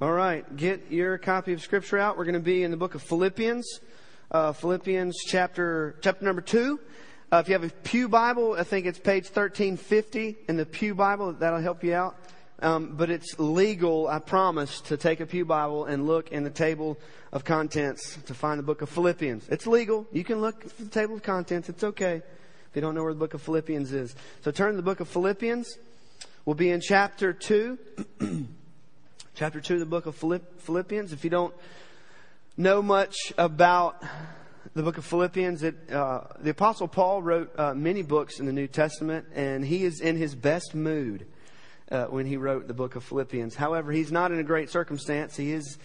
All right, get your copy of Scripture out. We're going to be in the book of Philippians, uh, Philippians chapter chapter number two. Uh, if you have a Pew Bible, I think it's page thirteen fifty in the Pew Bible. That'll help you out. Um, but it's legal, I promise, to take a Pew Bible and look in the table of contents to find the book of Philippians. It's legal. You can look at the table of contents. It's okay if you don't know where the book of Philippians is. So turn to the book of Philippians. We'll be in chapter 2. chapter 2 of the book of Philippians. If you don't know much about the book of Philippians, it, uh, the Apostle Paul wrote uh, many books in the New Testament, and he is in his best mood uh, when he wrote the book of Philippians. However, he's not in a great circumstance. He is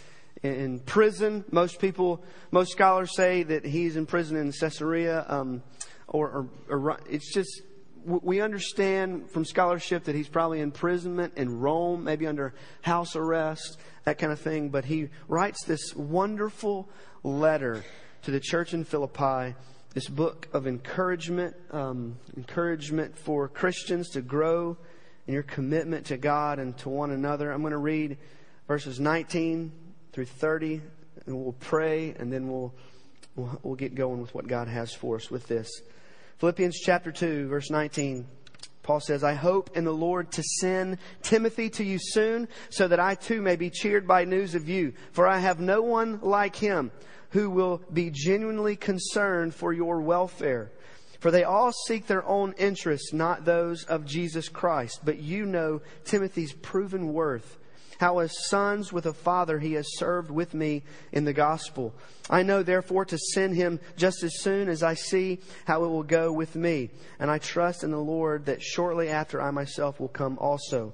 in prison. Most people, most scholars say that he's in prison in Caesarea, um, or, or, or it's just we understand from scholarship that he's probably in imprisonment in Rome, maybe under house arrest, that kind of thing. But he writes this wonderful letter to the church in Philippi, this book of encouragement, um, encouragement for Christians to grow in your commitment to God and to one another. I'm going to read verses 19 through 30, and we'll pray, and then we'll, we'll, we'll get going with what God has for us with this. Philippians chapter 2, verse 19. Paul says, I hope in the Lord to send Timothy to you soon, so that I too may be cheered by news of you. For I have no one like him who will be genuinely concerned for your welfare. For they all seek their own interests, not those of Jesus Christ. But you know Timothy's proven worth, how as sons with a father he has served with me in the gospel. I know therefore to send him just as soon as I see how it will go with me. And I trust in the Lord that shortly after I myself will come also.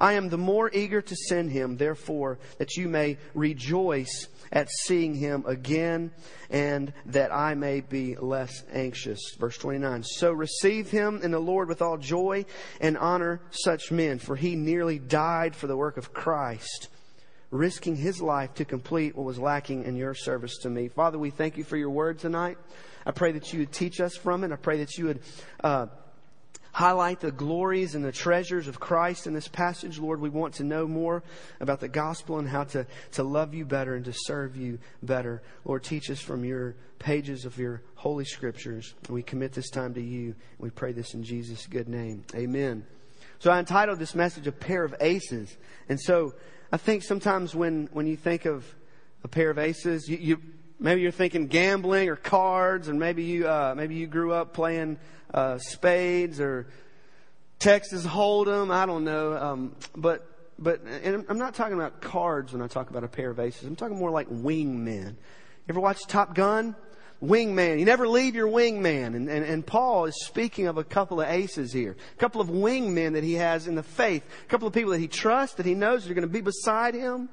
I am the more eager to send him, therefore, that you may rejoice at seeing him again and that I may be less anxious. Verse 29. So receive him in the Lord with all joy and honor such men, for he nearly died for the work of Christ, risking his life to complete what was lacking in your service to me. Father, we thank you for your word tonight. I pray that you would teach us from it. I pray that you would, uh, highlight the glories and the treasures of Christ in this passage. Lord, we want to know more about the gospel and how to, to love you better and to serve you better. Lord, teach us from your pages of your holy scriptures. We commit this time to you. We pray this in Jesus' good name. Amen. So I entitled this message a pair of aces. And so I think sometimes when, when you think of a pair of aces, you, you maybe you're thinking gambling or cards, and maybe you uh, maybe you grew up playing uh, spades or Texas Hold'em. I don't know, um, but but and I'm not talking about cards when I talk about a pair of aces. I'm talking more like wingmen. You ever watch Top Gun? Wingman. You never leave your wingman. And, and, and Paul is speaking of a couple of aces here. A couple of wingmen that he has in the faith. A couple of people that he trusts, that he knows are going to be beside him.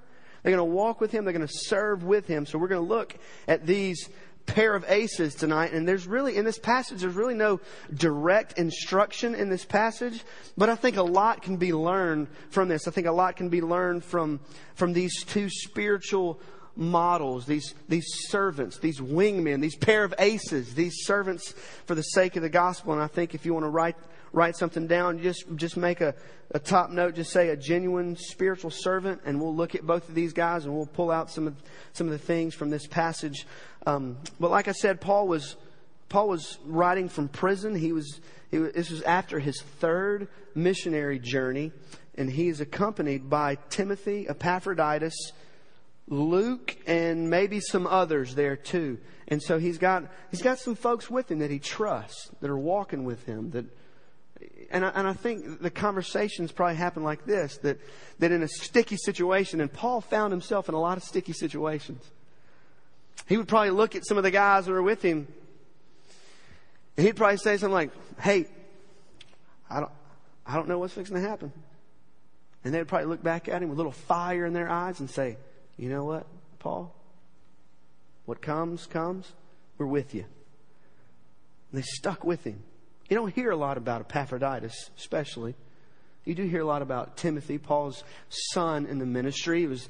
They're going to walk with him. They're going to serve with him. So we're going to look at these pair of aces tonight. And there's really, in this passage, there's really no direct instruction in this passage, but I think a lot can be learned from this. I think a lot can be learned from, from these two spiritual models, these, these servants, these wingmen, these pair of aces, these servants for the sake of the gospel. And I think if you want to write, write something down, just, just make a, a top note, just say a genuine spiritual servant, and we'll look at both of these guys and we'll pull out some of, some of the things from this passage um, but like I said, Paul was Paul was writing from prison. He was, he this was after his third missionary journey, and he is accompanied by Timothy, Epaphroditus, Luke, and maybe some others there too. And so he's got he's got some folks with him that he trusts that are walking with him that and I, and I think the conversations probably happen like this that, that in a sticky situation, and Paul found himself in a lot of sticky situations. He would probably look at some of the guys that were with him and he'd probably say something like, Hey, I don't, I don't know what's fixing to happen. And they'd probably look back at him with a little fire in their eyes and say, You know what, Paul? What comes, comes. We're with you. And they stuck with him. You don't hear a lot about Epaphroditus, especially. You do hear a lot about Timothy, Paul's son in the ministry. It was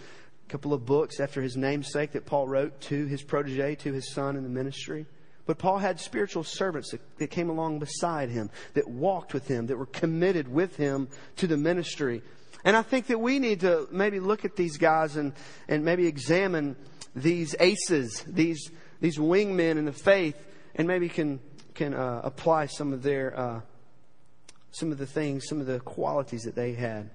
a couple of books after his namesake that Paul wrote to his protege, to his son in the ministry. But Paul had spiritual servants that, that came along beside him, that walked with him, that were committed with him to the ministry. And I think that we need to maybe look at these guys and, and maybe examine these aces, these, these wingmen in the faith, and maybe can, can uh, apply some of their, uh, some of the things, some of the qualities that they had.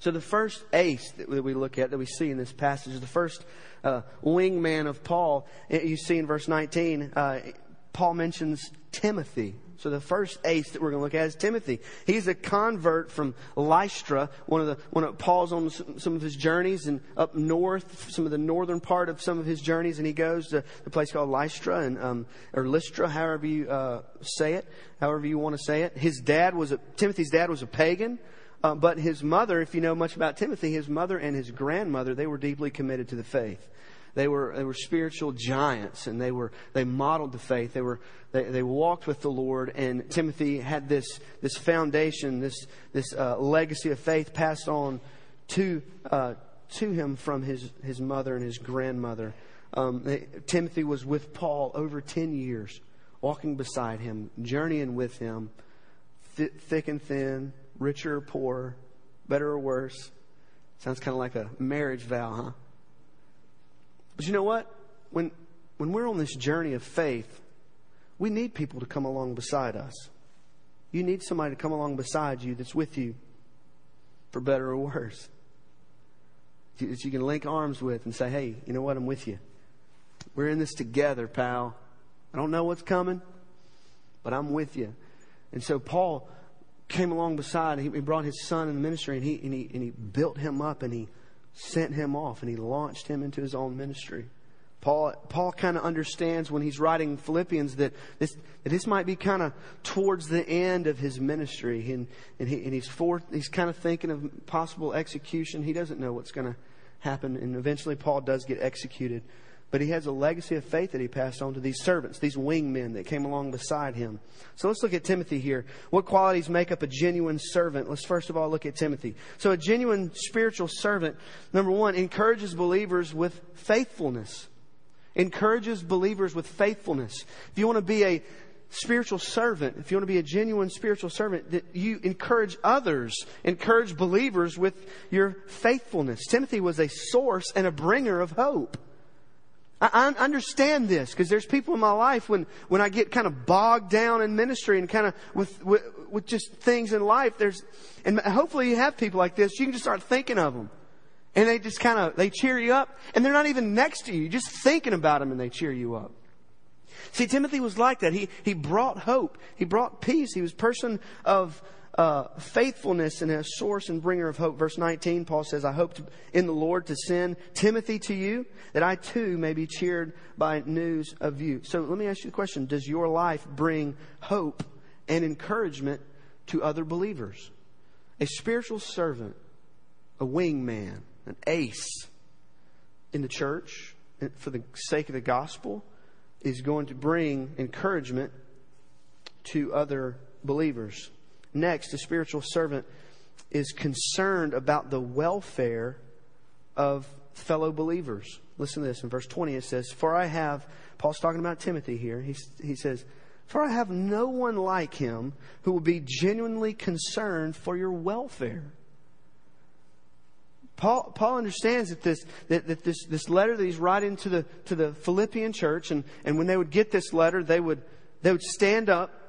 So the first ace that we look at, that we see in this passage, the first uh, wingman of Paul, you see in verse 19, uh, Paul mentions Timothy. So the first ace that we're going to look at is Timothy. He's a convert from Lystra, one of the one of Paul's on some of his journeys and up north, some of the northern part of some of his journeys, and he goes to the place called Lystra and um, or Lystra, however you uh, say it, however you want to say it. His dad was a Timothy's dad was a pagan. Uh, but his mother, if you know much about Timothy, his mother and his grandmother, they were deeply committed to the faith. They were, they were spiritual giants and they were, they modeled the faith. They were, they, they walked with the Lord and Timothy had this, this foundation, this, this, uh, legacy of faith passed on to, uh, to him from his, his mother and his grandmother. Um, they, Timothy was with Paul over 10 years, walking beside him, journeying with him, th- thick and thin, richer or poor, better or worse. Sounds kind of like a marriage vow, huh? But you know what? When, when we're on this journey of faith, we need people to come along beside us. You need somebody to come along beside you that's with you for better or worse. That you can link arms with and say, hey, you know what? I'm with you. We're in this together, pal. I don't know what's coming, but I'm with you. And so Paul came along beside, he, brought his son in the ministry, and he, and, he, and he built him up, and he sent him off and he launched him into his own ministry. Paul, Paul kind of understands when he's writing Philippians that this, that this might be kind of towards the end of his ministry. And, and, he, and he's, he's kind of thinking of possible execution. He doesn't know what's going to happen. And eventually, Paul does get executed. But he has a legacy of faith that he passed on to these servants, these wingmen that came along beside him. So let's look at Timothy here. What qualities make up a genuine servant? Let's first of all look at Timothy. So a genuine spiritual servant, number one, encourages believers with faithfulness. Encourages believers with faithfulness. If you want to be a spiritual servant, if you want to be a genuine spiritual servant, that you encourage others, encourage believers with your faithfulness. Timothy was a source and a bringer of hope. I, understand this because there's people in my life when, when I get kind of bogged down in ministry and kind of with, with, with just things in life, there's, and hopefully you have people like this, you can just start thinking of them. And they just kind of, they cheer you up and they're not even next to you. You're just thinking about them and they cheer you up. See, Timothy was like that. He, he brought hope. He brought peace. He was a person of, uh, faithfulness and a source and bringer of hope. Verse 19, Paul says, I hope to, in the Lord to send Timothy to you, that I too may be cheered by news of you. So let me ask you the question Does your life bring hope and encouragement to other believers? A spiritual servant, a wingman, an ace in the church for the sake of the gospel is going to bring encouragement to other believers. Next, a spiritual servant is concerned about the welfare of fellow believers. Listen to this. In verse 20, it says, For I have, Paul's talking about Timothy here. He, he says, For I have no one like him who will be genuinely concerned for your welfare. Paul, Paul understands that this, that, that this, this letter that he's writing to the, to the Philippian church, and, and when they would get this letter, they would, they would stand up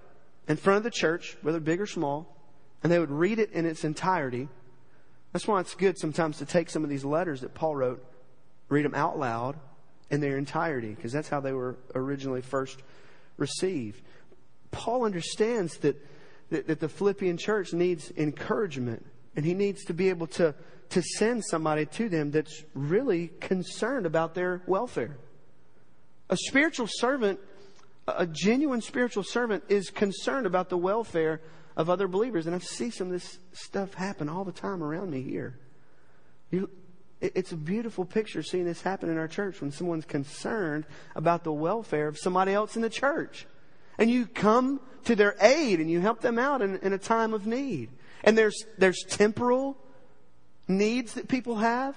in front of the church, whether big or small, and they would read it in its entirety. That's why it's good sometimes to take some of these letters that Paul wrote, read them out loud in their entirety, because that's how they were originally first received. Paul understands that, that, that the Philippian church needs encouragement, and he needs to be able to, to send somebody to them that's really concerned about their welfare. A spiritual servant a genuine spiritual servant is concerned about the welfare of other believers. And I see some of this stuff happen all the time around me here. You, It's a beautiful picture seeing this happen in our church when someone's concerned about the welfare of somebody else in the church. And you come to their aid and you help them out in, in a time of need. And there's, there's temporal needs that people have.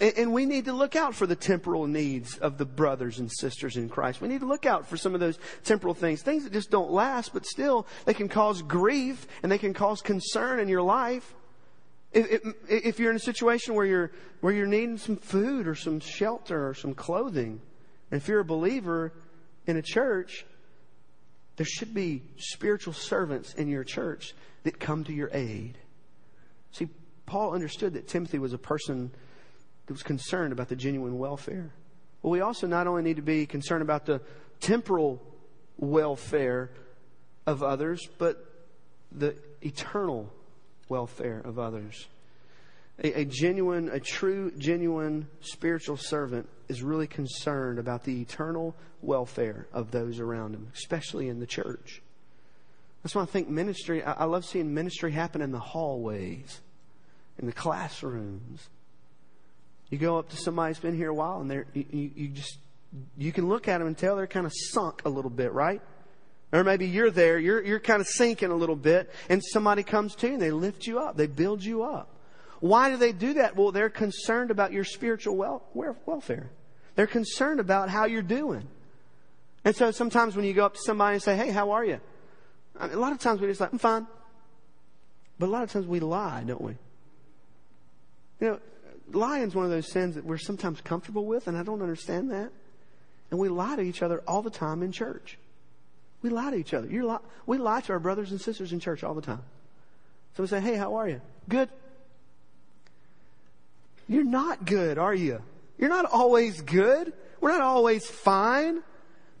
And we need to look out for the temporal needs of the brothers and sisters in Christ. We need to look out for some of those temporal things, things that just don't last, but still they can cause grief and they can cause concern in your life. If, if, you're in a situation where you're, where you're needing some food or some shelter or some clothing, and if you're a believer in a church, there should be spiritual servants in your church that come to your aid. See, Paul understood that Timothy was a person that was concerned about the genuine welfare. Well, we also not only need to be concerned about the temporal welfare of others, but the eternal welfare of others. A, a, genuine, a true, genuine spiritual servant is really concerned about the eternal welfare of those around him, especially in the church. That's why I think ministry, I, I love seeing ministry happen in the hallways, in the classrooms. You go up to somebody who's been here a while and they're, you, you just, you can look at them and tell they're kind of sunk a little bit, right? Or maybe you're there, you're, you're kind of sinking a little bit, and somebody comes to you and they lift you up, they build you up. Why do they do that? Well, they're concerned about your spiritual wel- welfare. They're concerned about how you're doing. And so sometimes when you go up to somebody and say, hey, how are you? I mean, a lot of times we just like, I'm fine. But a lot of times we lie, don't we? You know, lying's one of those sins that we're sometimes comfortable with, and I don't understand that. And we lie to each other all the time in church. We lie to each other. Li- we lie to our brothers and sisters in church all the time. So we say, hey, how are you? Good. You're not good, are you? You're not always good. We're not always fine,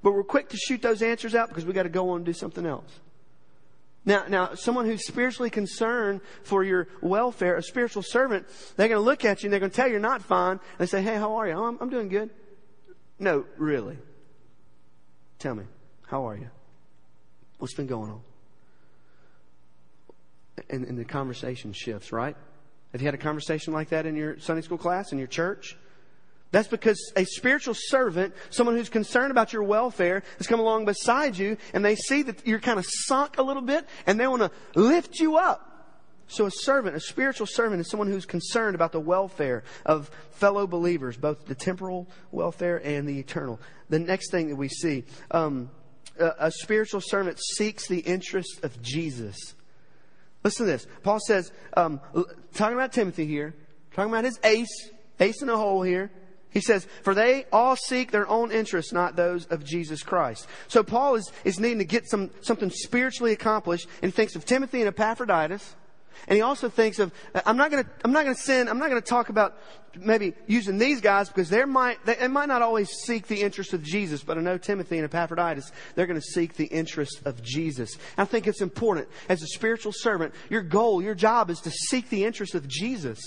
but we're quick to shoot those answers out because we got to go on and do something else. Now, now, someone who's spiritually concerned for your welfare, a spiritual servant, they're going to look at you and they're going to tell you you're not fine. They say, hey, how are you? Oh, I'm, I'm doing good. No, really. Tell me, how are you? What's been going on? And, and the conversation shifts, right? Have you had a conversation like that in your Sunday school class, in your church? That's because a spiritual servant, someone who's concerned about your welfare, has come along beside you and they see that you're kind of sunk a little bit and they want to lift you up. So a servant, a spiritual servant is someone who's concerned about the welfare of fellow believers, both the temporal welfare and the eternal. The next thing that we see, um, a, a spiritual servant seeks the interest of Jesus. Listen to this. Paul says, um, talking about Timothy here, talking about his ace, ace in the hole here. He says, for they all seek their own interests, not those of Jesus Christ. So Paul is, is needing to get some, something spiritually accomplished and thinks of Timothy and Epaphroditus. And he also thinks of, uh, I'm not going to, I'm not to send, I'm not going to talk about maybe using these guys because they might, they, they might not always seek the interest of Jesus, but I know Timothy and Epaphroditus, they're going to seek the interest of Jesus. I think it's important as a spiritual servant, your goal, your job is to seek the interest of Jesus.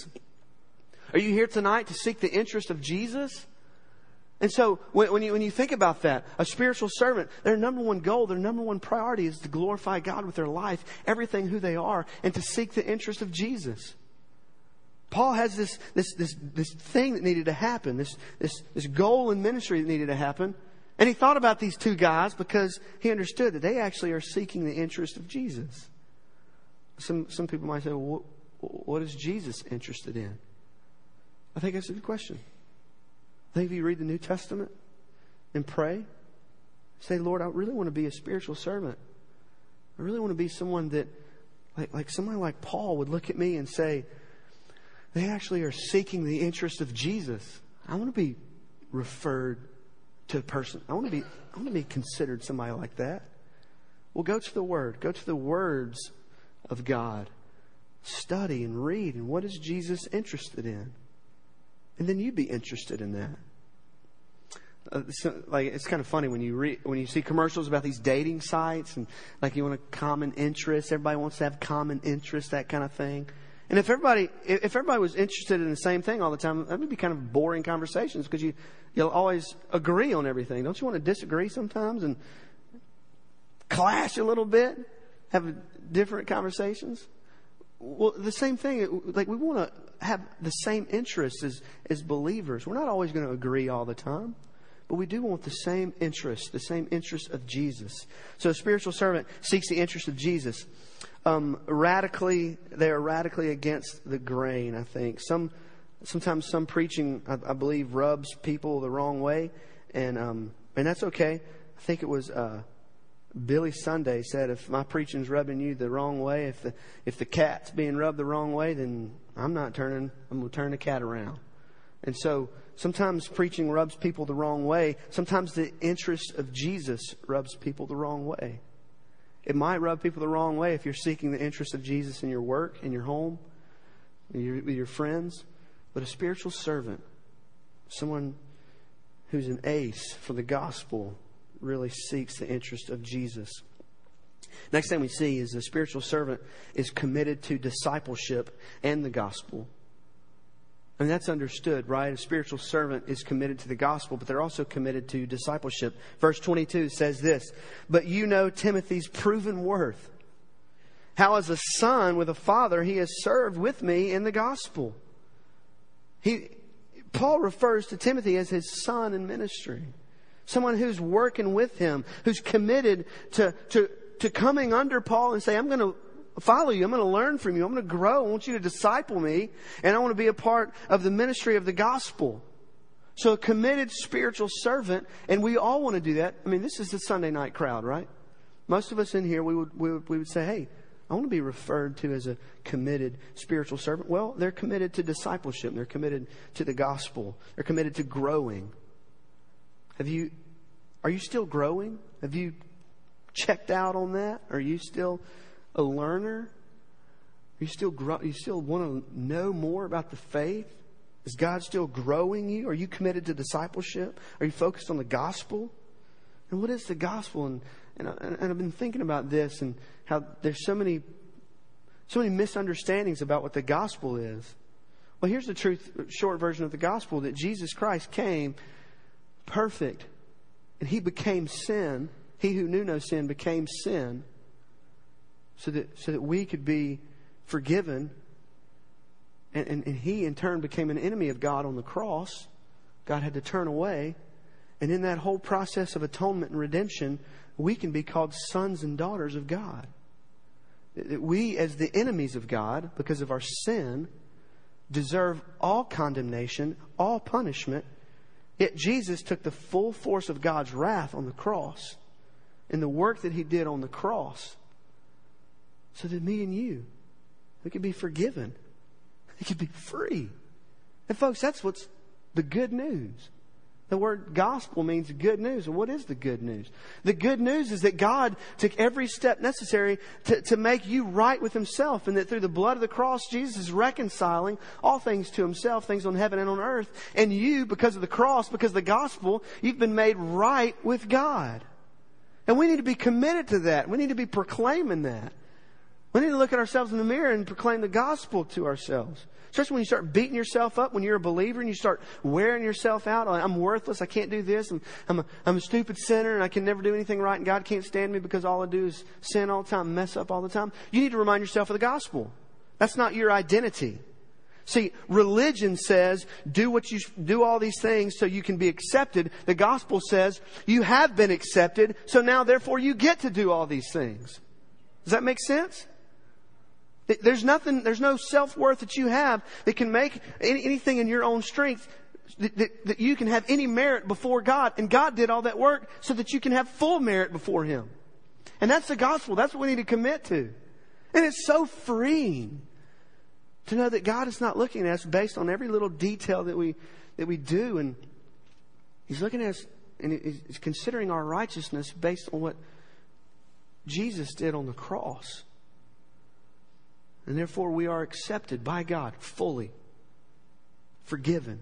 Are you here tonight to seek the interest of Jesus? And so when, when, you, when you think about that, a spiritual servant, their number one goal, their number one priority is to glorify God with their life, everything who they are, and to seek the interest of Jesus. Paul has this, this, this, this thing that needed to happen, this, this, this goal in ministry that needed to happen. And he thought about these two guys because he understood that they actually are seeking the interest of Jesus. Some, some people might say, well, what, what is Jesus interested in? I think that's a good question. I think if you read the New Testament and pray, say, Lord, I really want to be a spiritual servant. I really want to be someone that, like, like somebody like Paul would look at me and say, they actually are seeking the interest of Jesus. I want to be referred to a person. I want to be, I want to be considered somebody like that. Well, go to the Word. Go to the words of God. Study and read. And what is Jesus interested in? And then you'd be interested in that. Uh, so, like it's kind of funny when you when you see commercials about these dating sites and like you want a common interest. Everybody wants to have common interest, that kind of thing. And if everybody if everybody was interested in the same thing all the time, that would be kind of boring conversations because you you'll always agree on everything. Don't you want to disagree sometimes and clash a little bit, have different conversations? Well, the same thing. Like we want to have the same interests as as believers. We're not always going to agree all the time, but we do want the same interests, the same interests of Jesus. So a spiritual servant seeks the interest of Jesus. Um, radically, they are radically against the grain. I think some sometimes some preaching, I, I believe, rubs people the wrong way, and um, and that's okay. I think it was. Uh, Billy Sunday said, if my preaching's rubbing you the wrong way, if the, if the cat's being rubbed the wrong way, then I'm not turning, I'm going to turn the cat around. And so sometimes preaching rubs people the wrong way. Sometimes the interest of Jesus rubs people the wrong way. It might rub people the wrong way if you're seeking the interest of Jesus in your work, in your home, your, with your friends. But a spiritual servant, someone who's an ace for the gospel, really seeks the interest of Jesus. Next thing we see is the spiritual servant is committed to discipleship and the gospel. Mean, that's understood, right? A spiritual servant is committed to the gospel, but they're also committed to discipleship. Verse 22 says this But you know Timothy's proven worth. How, as a son with a father, he has served with me in the gospel. He, Paul refers to Timothy as his son in ministry. Someone who's working with him, who's committed to, to, to coming under Paul and say, I'm going to follow you. I'm going to learn from you. I'm going to grow. I want you to disciple me. And I want to be a part of the ministry of the gospel. So a committed spiritual servant, and we all want to do that. I mean, this is the Sunday night crowd, right? Most of us in here, we would, we would, we would say, hey, I want to be referred to as a committed spiritual servant. Well, they're committed to discipleship. They're committed to the gospel. They're committed to growing. Have you, are you still growing? Have you checked out on that? Are you still a learner? Are you still grow, you still want to know more about the faith? Is God still growing you? Are you committed to discipleship? Are you focused on the gospel? And what is the gospel? And, and, and I've been thinking about this and how there's so many, so many misunderstandings about what the gospel is. Well, here's the truth, short version of the gospel that Jesus Christ came perfect and he became sin. He who knew no sin became sin so that, so that we could be forgiven. And, and, and he, in turn, became an enemy of God on the cross. God had to turn away. And in that whole process of atonement and redemption, we can be called sons and daughters of God. That we, as the enemies of God, because of our sin, deserve all condemnation, all punishment, Yet Jesus took the full force of God's wrath on the cross and the work that he did on the cross so that me and you, we could be forgiven. We could be free. And folks, that's what's the good news. The word gospel means good news. And what is the good news? The good news is that God took every step necessary to, to make you right with Himself, and that through the blood of the cross, Jesus is reconciling all things to Himself, things on heaven and on earth. And you, because of the cross, because of the gospel, you've been made right with God. And we need to be committed to that. We need to be proclaiming that. We need to look at ourselves in the mirror and proclaim the gospel to ourselves. Especially when you start beating yourself up when you're a believer and you start wearing yourself out. I'm worthless. I can't do this. I'm, I'm, a, I'm a stupid sinner and I can never do anything right and God can't stand me because all I do is sin all the time, mess up all the time. You need to remind yourself of the gospel. That's not your identity. See, religion says do what you do all these things so you can be accepted. The gospel says you have been accepted, so now therefore you get to do all these things. Does that make sense? There's nothing, there's no self-worth that you have that can make any, anything in your own strength that, that, that you can have any merit before God. And God did all that work so that you can have full merit before Him. And that's the gospel. That's what we need to commit to. And it's so freeing to know that God is not looking at us based on every little detail that we, that we do. And He's looking at us and He's considering our righteousness based on what Jesus did on the cross. And therefore, we are accepted by God fully, forgiven.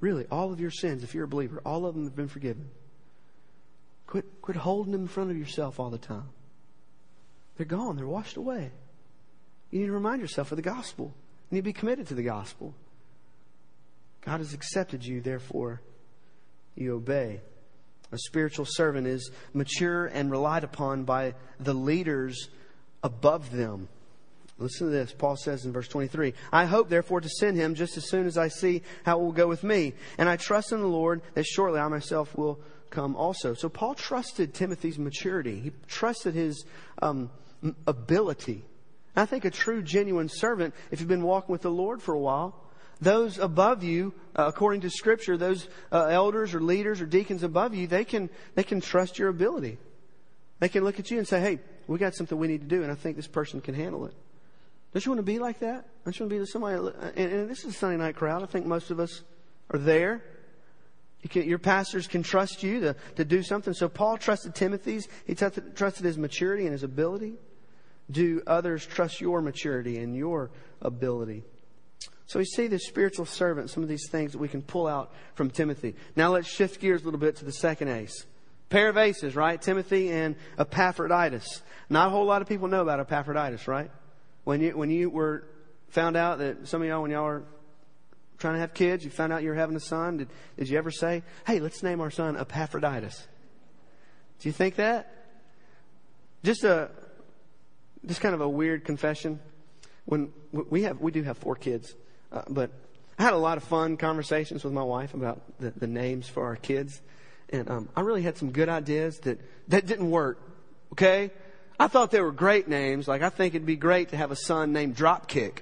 Really, all of your sins, if you're a believer, all of them have been forgiven. Quit, quit holding them in front of yourself all the time. They're gone, they're washed away. You need to remind yourself of the gospel. You need to be committed to the gospel. God has accepted you, therefore, you obey. A spiritual servant is mature and relied upon by the leaders above them. Listen to this. Paul says in verse 23, I hope therefore to send him just as soon as I see how it will go with me. And I trust in the Lord that shortly I myself will come also. So Paul trusted Timothy's maturity. He trusted his um, ability. I think a true, genuine servant, if you've been walking with the Lord for a while, those above you, uh, according to Scripture, those uh, elders or leaders or deacons above you, they can they can trust your ability. They can look at you and say, "Hey, we got something we need to do, and I think this person can handle it." Don't you want to be like that? Don't you want to be somebody? And, and this is a Sunday night crowd. I think most of us are there. You can, your pastors can trust you to, to do something. So Paul trusted Timothy's. He t- trusted his maturity and his ability. Do others trust your maturity and your ability? So we see the spiritual servant, some of these things that we can pull out from Timothy. Now let's shift gears a little bit to the second ace. Pair of aces, right? Timothy and Epaphroditus. Not a whole lot of people know about Epaphroditus, right? When you, when you were found out that some of y'all, when y'all were trying to have kids, you found out you were having a son, did, did you ever say, hey, let's name our son Epaphroditus? Do you think that? Just a, just kind of a weird confession. When we have, we do have four kids, uh, but I had a lot of fun conversations with my wife about the, the names for our kids. And um, I really had some good ideas that, that didn't work. Okay? I thought they were great names. Like, I think it'd be great to have a son named Dropkick.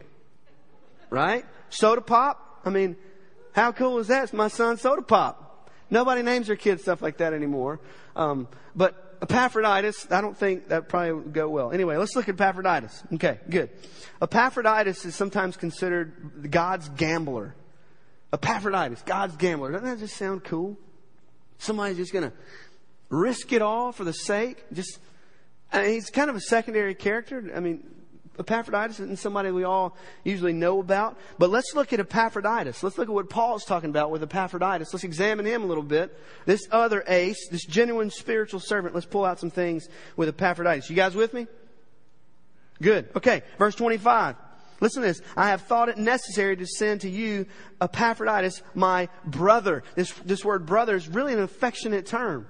Right? Soda Pop? I mean, how cool is that? It's my son Soda Pop. Nobody names their kids stuff like that anymore. Um, but Epaphroditus, I don't think that probably would go well. Anyway, let's look at Epaphroditus. Okay, good. Epaphroditus is sometimes considered God's gambler. Epaphroditus, God's gambler. Doesn't that just sound cool? Somebody's just going to risk it all for the sake, just He's kind of a secondary character. I mean, Epaphroditus isn't somebody we all usually know about. But let's look at Epaphroditus. Let's look at what Paul's talking about with Epaphroditus. Let's examine him a little bit. This other ace, this genuine spiritual servant. Let's pull out some things with Epaphroditus. You guys with me? Good. Okay. Verse 25. Listen to this. I have thought it necessary to send to you Epaphroditus, my brother. This, this word brother is really an affectionate term.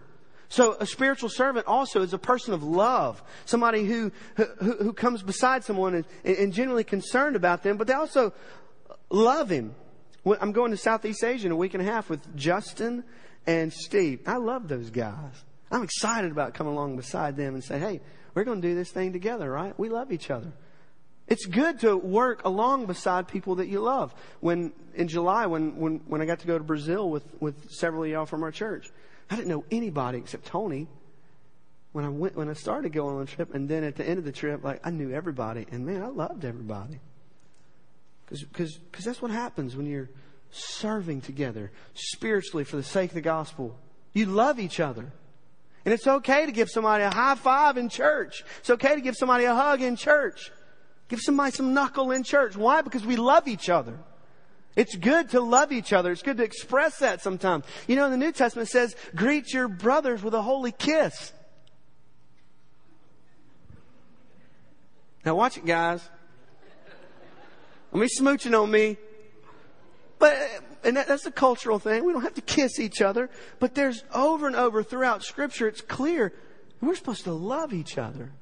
So a spiritual servant also is a person of love, somebody who who, who comes beside someone and, and genuinely concerned about them, but they also love him. I'm going to Southeast Asia in a week and a half with Justin and Steve. I love those guys. I'm excited about coming along beside them and say, hey, we're going to do this thing together, right? We love each other. It's good to work along beside people that you love. When in July, when when when I got to go to Brazil with with several of y'all from our church, I didn't know anybody except Tony when I went when I started going on the trip, and then at the end of the trip, like I knew everybody, and man, I loved everybody. Because that's what happens when you're serving together spiritually for the sake of the gospel. You love each other. And it's okay to give somebody a high five in church. It's okay to give somebody a hug in church. Give somebody some knuckle in church. Why? Because we love each other. It's good to love each other. It's good to express that sometimes. You know, the New Testament says, greet your brothers with a holy kiss. Now watch it, guys. Let me smooching on me. But, and that, that's a cultural thing. We don't have to kiss each other. But there's over and over throughout scripture, it's clear we're supposed to love each other.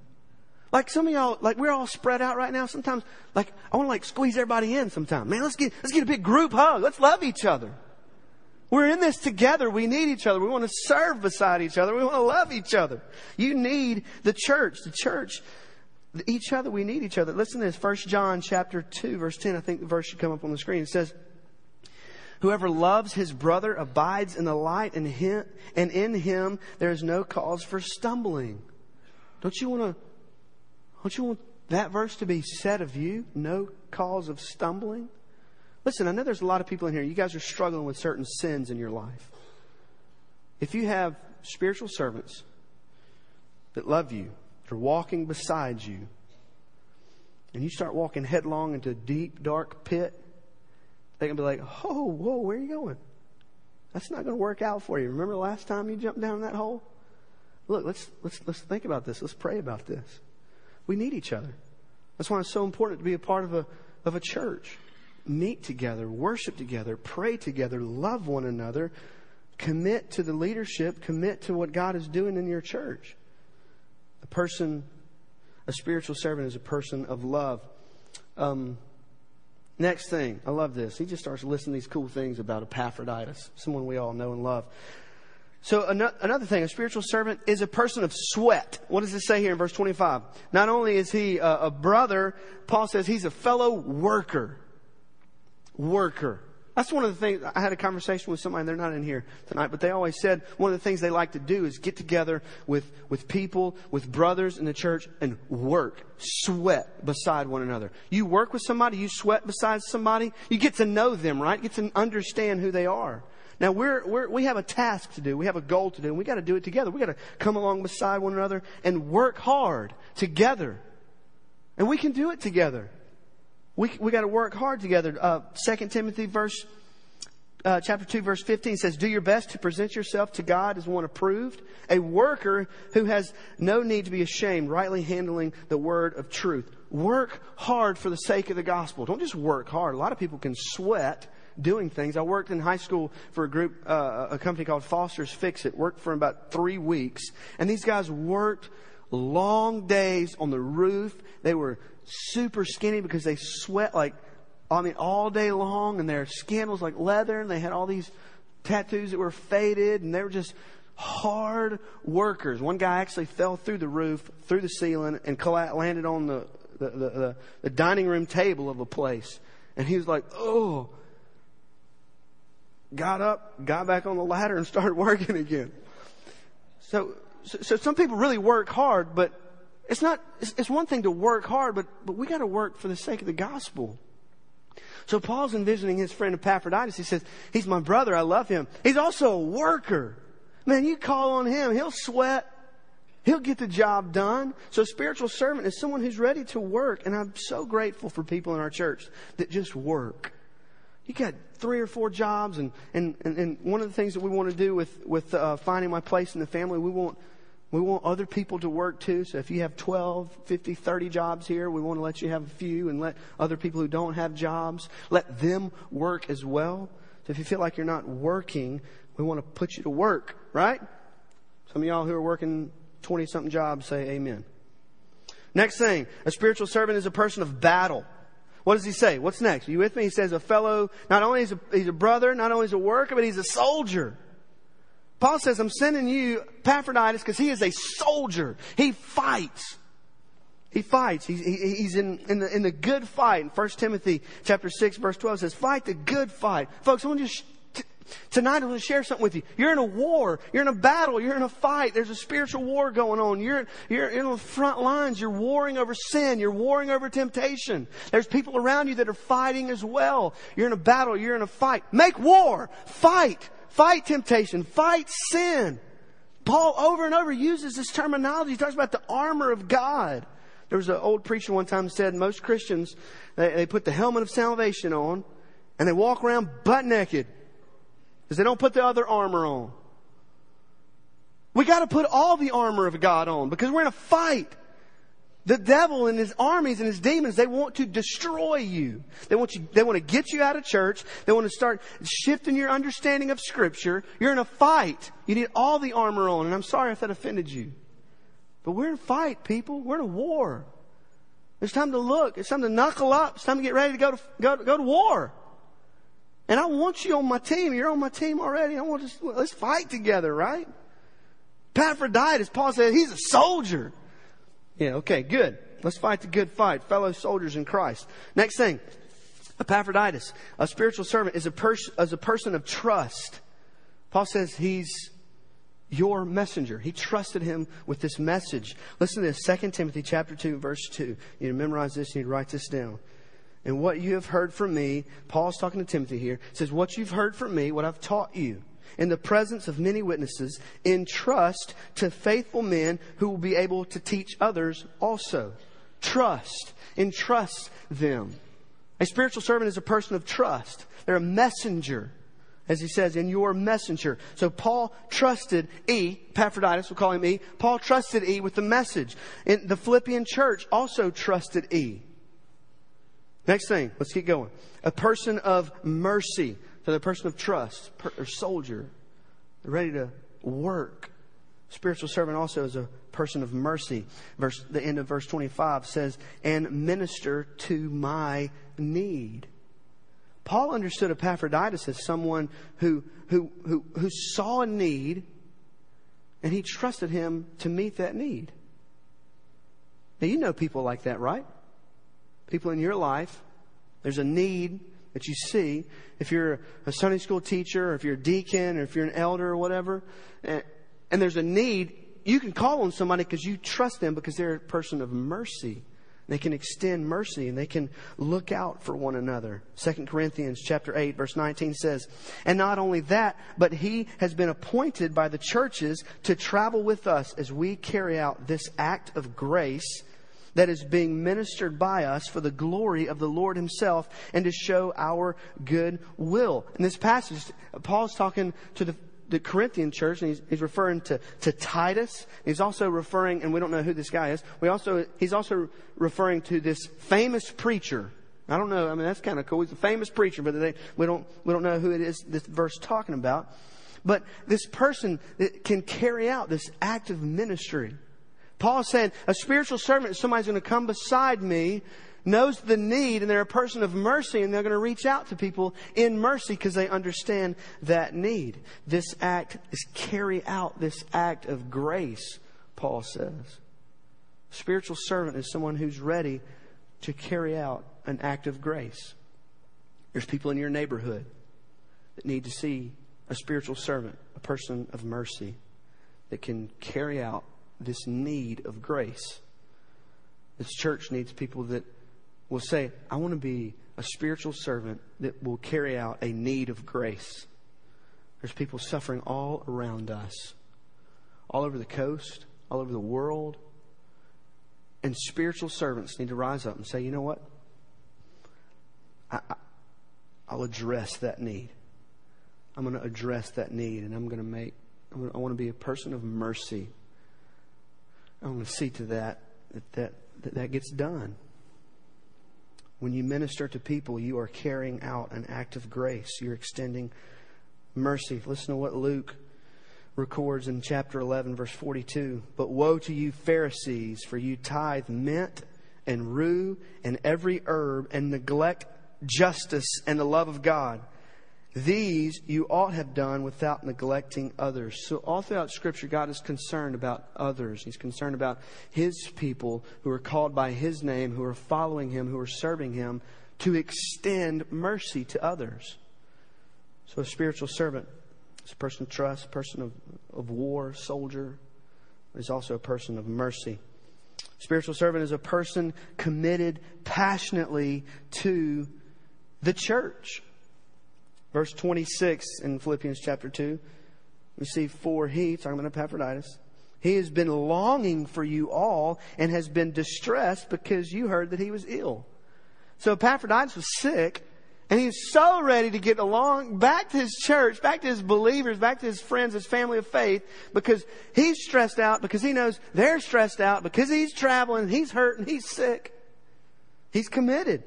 Like some of y'all, like we're all spread out right now. Sometimes, like I want to like squeeze everybody in. Sometimes, man, let's get let's get a big group hug. Let's love each other. We're in this together. We need each other. We want to serve beside each other. We want to love each other. You need the church. The church, each other. We need each other. Listen to this. First John chapter two, verse ten. I think the verse should come up on the screen. It says. Whoever loves his brother abides in the light, and, him, and in him there is no cause for stumbling. Don't you want to don't you want that verse to be said of you? No cause of stumbling? Listen, I know there's a lot of people in here. You guys are struggling with certain sins in your life. If you have spiritual servants that love you, that are walking beside you, and you start walking headlong into a deep, dark pit, they can be like, oh, whoa, where are you going? That's not going to work out for you. Remember the last time you jumped down that hole? Look, let's, let's, let's think about this. Let's pray about this. We need each other. That's why it's so important to be a part of a, of a church. Meet together, worship together, pray together, love one another, commit to the leadership, commit to what God is doing in your church. A person, a spiritual servant is a person of love. Um, next thing, I love this. He just starts listing these cool things about Epaphroditus, someone we all know and love. So another thing, a spiritual servant is a person of sweat. What does it say here in verse 25? Not only is he a, brother, Paul says he's a fellow worker. Worker. That's one of the things, I had a conversation with somebody, they're not in here tonight, but they always said one of the things they like to do is get together with, with people, with brothers in the church and work, sweat beside one another. You work with somebody, you sweat beside somebody, you get to know them, right? Get to understand who they are. Now we're, we're, we have a task to do. We have a goal to do. And we got to do it together. We got to come along beside one another and work hard together. And we can do it together. We, we got to work hard together. Uh, 2 Timothy verse, uh, chapter 2 verse 15 says, do your best to present yourself to God as one approved, a worker who has no need to be ashamed, rightly handling the word of truth. Work hard for the sake of the gospel. Don't just work hard. A lot of people can sweat doing things. I worked in high school for a group, uh, a company called Foster's Fix It. Worked for about three weeks, and these guys worked long days on the roof. They were super skinny because they sweat like, I mean, all day long, and their skin was like leather, and they had all these tattoos that were faded, and they were just hard workers. One guy actually fell through the roof, through the ceiling, and landed on the, the, the, the, the dining room table of a place. And he was like, oh, got up, got back on the ladder, and started working again. So, so, so some people really work hard, but it's not, it's, it's one thing to work hard, but, but we gotta work for the sake of the gospel. So Paul's envisioning his friend Epaphroditus. He says, he's my brother. I love him. He's also a worker. Man, you call on him. He'll sweat. He'll get the job done. So spiritual servant is someone who's ready to work. And I'm so grateful for people in our church that just work. You got three or four jobs, and, and, and, and one of the things that we want to do with, with uh, finding my place in the family, we want, we want other people to work too. So if you have 12, 50, 30 jobs here, we want to let you have a few and let other people who don't have jobs, let them work as well. So if you feel like you're not working, we want to put you to work, right? Some of y'all who are working 20 something jobs say amen. Next thing, a spiritual servant is a person of battle. What does he say? What's next? Are you with me? He says a fellow, not only is a, he's a brother, not only is a worker, but he's a soldier. Paul says, I'm sending you Epaphroditus because he is a soldier. He fights. He fights. He's, he, he's in, in, the, in the good fight. In 1 Timothy chapter 6 verse 12 says, fight the good fight. Folks, I want to just Tonight I want to share something with you. You're in a war. You're in a battle. You're in a fight. There's a spiritual war going on. You're, you're in the front lines. You're warring over sin. You're warring over temptation. There's people around you that are fighting as well. You're in a battle. You're in a fight. Make war. Fight. Fight temptation. Fight sin. Paul over and over uses this terminology. He talks about the armor of God. There was an old preacher one time said most Christians, they, they put the helmet of salvation on and they walk around butt naked because they don't put the other armor on. We got to put all the armor of God on because we're in a fight. The devil and his armies and his demons, they want to destroy you. They want you, they want to get you out of church. They want to start shifting your understanding of scripture. You're in a fight. You need all the armor on. And I'm sorry if that offended you. But we're in a fight, people. We're in a war. It's time to look. It's time to knuckle up. It's time to get ready to go to, go, go to war. And I want you on my team. You're on my team already. I want to, let's fight together, right? Epaphroditus, Paul said, he's a soldier. Yeah, okay, good. Let's fight the good fight. Fellow soldiers in Christ. Next thing. Epaphroditus, a spiritual servant, is a, pers- is a person of trust. Paul says he's your messenger. He trusted him with this message. Listen to this, 2 Timothy chapter 2, verse 2. You need to memorize this, you need to write this down and what you have heard from me, Paul's talking to Timothy here, says, What you've heard from me, what I've taught you, in the presence of many witnesses, entrust to faithful men who will be able to teach others also. Trust. Entrust them. A spiritual servant is a person of trust. They're a messenger, as he says, in your messenger. So Paul trusted E, Epaphroditus, we'll call him E. Paul trusted E with the message. And the Philippian church also trusted E. Next thing, let's keep going. A person of mercy. So the person of trust, per, or soldier, ready to work. Spiritual servant also is a person of mercy. Verse, the end of verse 25 says, and minister to my need. Paul understood Epaphroditus as someone who, who, who, who saw a need and he trusted him to meet that need. Now, you know people like that, right? People in your life, there's a need that you see. If you're a Sunday school teacher, or if you're a deacon, or if you're an elder, or whatever, and, and there's a need, you can call on somebody because you trust them because they're a person of mercy. They can extend mercy and they can look out for one another. 2 Corinthians chapter 8 verse 19 says, And not only that, but he has been appointed by the churches to travel with us as we carry out this act of grace that is being ministered by us for the glory of the Lord himself and to show our good will. In this passage, Paul's talking to the the Corinthian church, and he's, he's referring to, to Titus. He's also referring, and we don't know who this guy is. We also, he's also referring to this famous preacher. I don't know. I mean, that's kind of cool. He's a famous preacher, but they, we don't, we don't know who it is this verse talking about. But this person that can carry out this act of ministry. Paul saying, a spiritual servant is somebody's going to come beside me knows the need and they're a person of mercy and they're going to reach out to people in mercy because they understand that need. This act is carry out this act of grace, Paul says. spiritual servant is someone who's ready to carry out an act of grace. There's people in your neighborhood that need to see a spiritual servant, a person of mercy that can carry out this need of grace. This church needs people that will say, I want to be a spiritual servant that will carry out a need of grace. There's people suffering all around us, all over the coast, all over the world. And spiritual servants need to rise up and say, you know what? I, I, will address that need. I'm going to address that need, and I'm going to make, gonna, I want to be a person of mercy. I'm going to see to that that, that, that, that gets done. When you minister to people, you are carrying out an act of grace. You're extending mercy. Listen to what Luke records in chapter 11, verse 42. But woe to you, Pharisees, for you tithe mint and rue and every herb and neglect justice and the love of God. These you ought have done without neglecting others. So, all throughout Scripture, God is concerned about others. He's concerned about His people who are called by His name, who are following Him, who are serving Him, to extend mercy to others. So, a spiritual servant is a person of trust, a person of, of war, soldier, is also a person of mercy. Spiritual servant is a person committed passionately to the church. Verse 26 in Philippians chapter 2, we see, For he, talking about Epaphroditus, he has been longing for you all and has been distressed because you heard that he was ill. So Epaphroditus was sick, and he's so ready to get along back to his church, back to his believers, back to his friends, his family of faith, because he's stressed out, because he knows they're stressed out, because he's traveling, he's hurt, and he's sick. He's committed.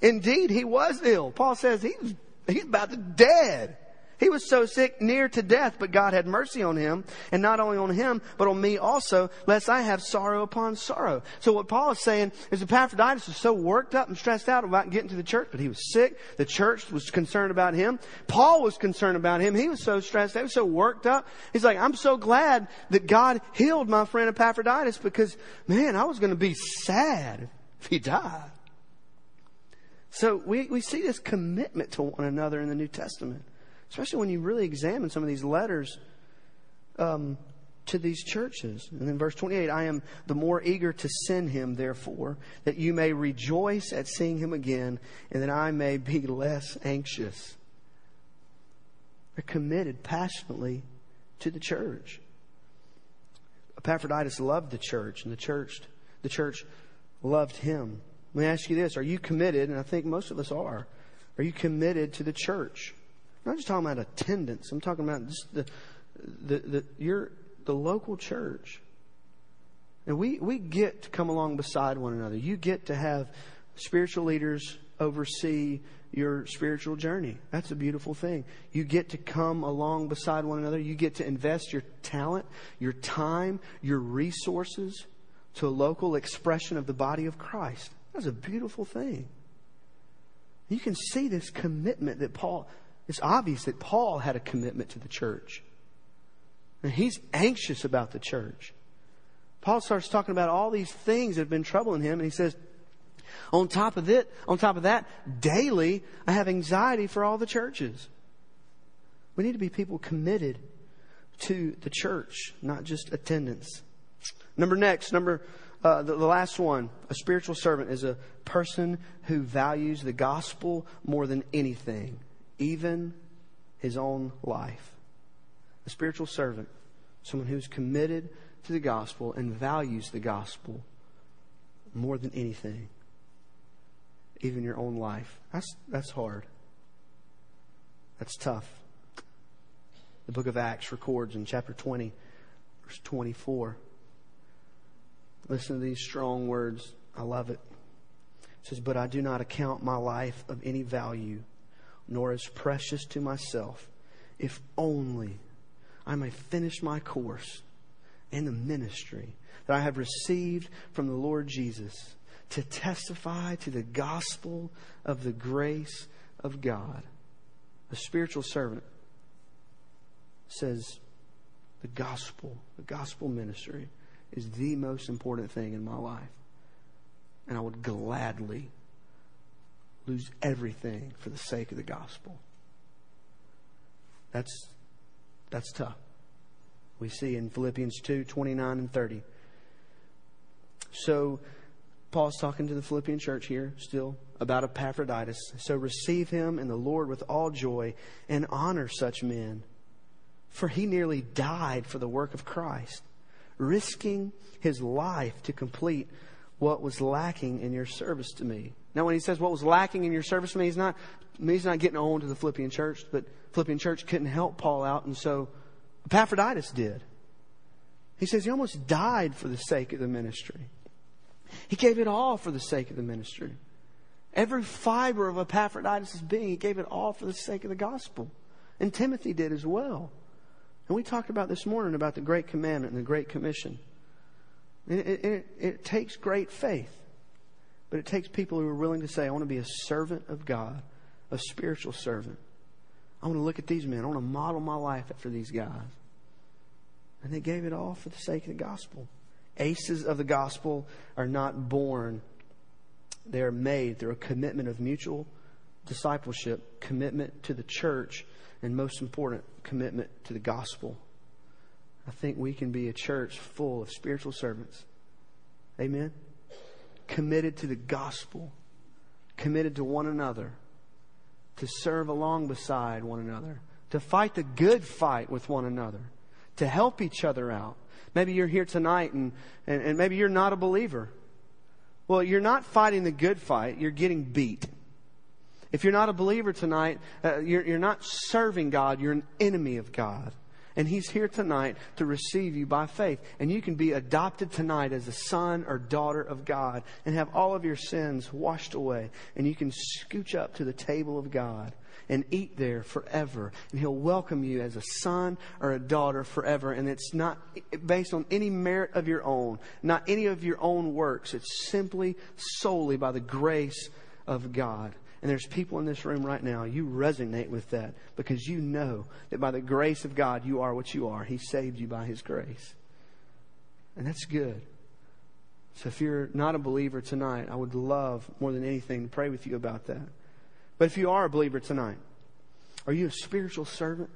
Indeed, he was ill. Paul says he was He's about to dead. He was so sick, near to death, but God had mercy on him, and not only on him, but on me also, lest I have sorrow upon sorrow. So what Paul is saying is Epaphroditus was so worked up and stressed out about getting to the church, but he was sick. The church was concerned about him. Paul was concerned about him. He was so stressed, he was so worked up. He's like, I'm so glad that God healed my friend Epaphroditus because, man, I was going to be sad if he died. So we, we see this commitment to one another in the New Testament, especially when you really examine some of these letters um, to these churches. And then verse 28 I am the more eager to send him, therefore, that you may rejoice at seeing him again, and that I may be less anxious. They're committed passionately to the church. Epaphroditus loved the church, and the church, the church loved him. Let me ask you this. Are you committed? And I think most of us are. Are you committed to the church? I'm not just talking about attendance. I'm talking about just the, the, the, your, the local church. And we, we get to come along beside one another. You get to have spiritual leaders oversee your spiritual journey. That's a beautiful thing. You get to come along beside one another. You get to invest your talent, your time, your resources to a local expression of the body of Christ. That's a beautiful thing. You can see this commitment that Paul, it's obvious that Paul had a commitment to the church. And he's anxious about the church. Paul starts talking about all these things that have been troubling him, and he says, on top of it, on top of that, daily I have anxiety for all the churches. We need to be people committed to the church, not just attendance. Number next, number uh, the, the last one, a spiritual servant is a person who values the gospel more than anything, even his own life. A spiritual servant, someone who's committed to the gospel and values the gospel more than anything, even your own life. That's, that's hard. That's tough. The book of Acts records in chapter 20, verse 24. Listen to these strong words. I love it. It says, But I do not account my life of any value, nor as precious to myself, if only I may finish my course and the ministry that I have received from the Lord Jesus to testify to the gospel of the grace of God. A spiritual servant says, The gospel, the gospel ministry is the most important thing in my life. And I would gladly lose everything for the sake of the gospel. That's, that's tough. We see in Philippians 2 29 and 30. So, Paul's talking to the Philippian church here still about Epaphroditus. So, receive him in the Lord with all joy and honor such men, for he nearly died for the work of Christ risking his life to complete what was lacking in your service to me. Now, when he says what was lacking in your service to me, he's not, he's not getting on to the Philippian church, but Philippian church couldn't help Paul out, and so Epaphroditus did. He says he almost died for the sake of the ministry. He gave it all for the sake of the ministry. Every fiber of Epaphroditus' being, he gave it all for the sake of the gospel. And Timothy did as well. And we talked about this morning about the Great Commandment and the Great Commission. It, it, it, it, takes great faith, but it takes people who are willing to say, I want to be a servant of God, a spiritual servant. I want to look at these men. I want to model my life after these guys. And they gave it all for the sake of the gospel. Aces of the gospel are not born, they are made through a commitment of mutual discipleship, commitment to the church, and most important, commitment to the gospel. I think we can be a church full of spiritual servants. Amen? Committed to the gospel, committed to one another, to serve along beside one another, to fight the good fight with one another, to help each other out. Maybe you're here tonight and, and, and maybe you're not a believer. Well, you're not fighting the good fight, you're getting beat. If you're not a believer tonight, uh, you're, you're not serving God, you're an enemy of God. And He's here tonight to receive you by faith. And you can be adopted tonight as a son or daughter of God and have all of your sins washed away. And you can scooch up to the table of God and eat there forever. And He'll welcome you as a son or a daughter forever. And it's not based on any merit of your own, not any of your own works. It's simply solely by the grace of God. And there's people in this room right now, you resonate with that because you know that by the grace of God, you are what you are. He saved you by His grace. And that's good. So if you're not a believer tonight, I would love more than anything to pray with you about that. But if you are a believer tonight, are you a spiritual servant?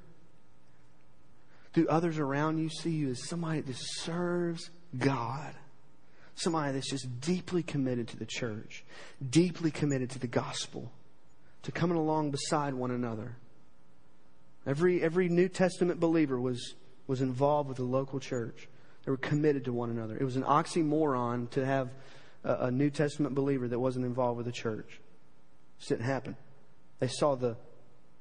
Do others around you see you as somebody that serves God? somebody that's just deeply committed to the church, deeply committed to the gospel, to coming along beside one another. Every, every New Testament believer was, was involved with the local church. They were committed to one another. It was an oxymoron to have a, a New Testament believer that wasn't involved with the church. It didn't happen. They saw the,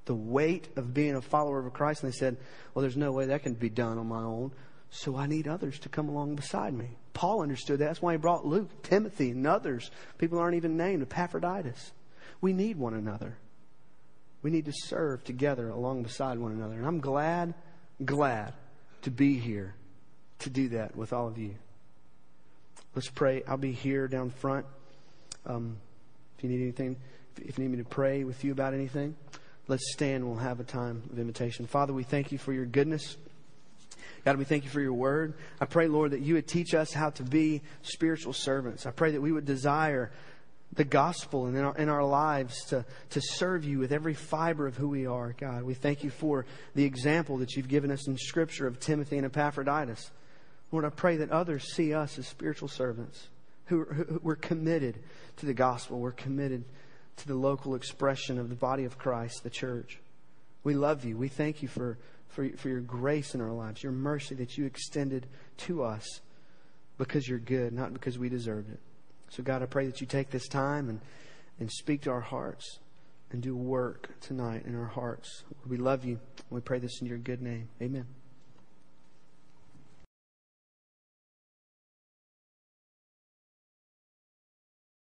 the weight of being a follower of Christ and they said, well, there's no way that can be done on my own. So I need others to come along beside me. Paul understood that. That's why he brought Luke, Timothy, and others. People aren't even named, Epaphroditus. We need one another. We need to serve together along beside one another. And I'm glad, glad to be here to do that with all of you. Let's pray. I'll be here down front. Um, if you need anything, if you need me to pray with you about anything, let's stand. We'll have a time of invitation. Father, we thank you for your goodness. God, we thank you for your word. I pray, Lord, that you would teach us how to be spiritual servants. I pray that we would desire the gospel and in our, in our lives to, to serve you with every fiber of who we are, God. We thank you for the example that you've given us in Scripture of Timothy and Epaphroditus. Lord, I pray that others see us as spiritual servants who, who we're committed to the gospel. We're committed to the local expression of the body of Christ, the church. We love you. We thank you for, for, for your grace in our lives, your mercy that you extended to us because you're good, not because we deserved it. So, God, I pray that you take this time and, and speak to our hearts and do work tonight in our hearts. We love you. We pray this in your good name. Amen.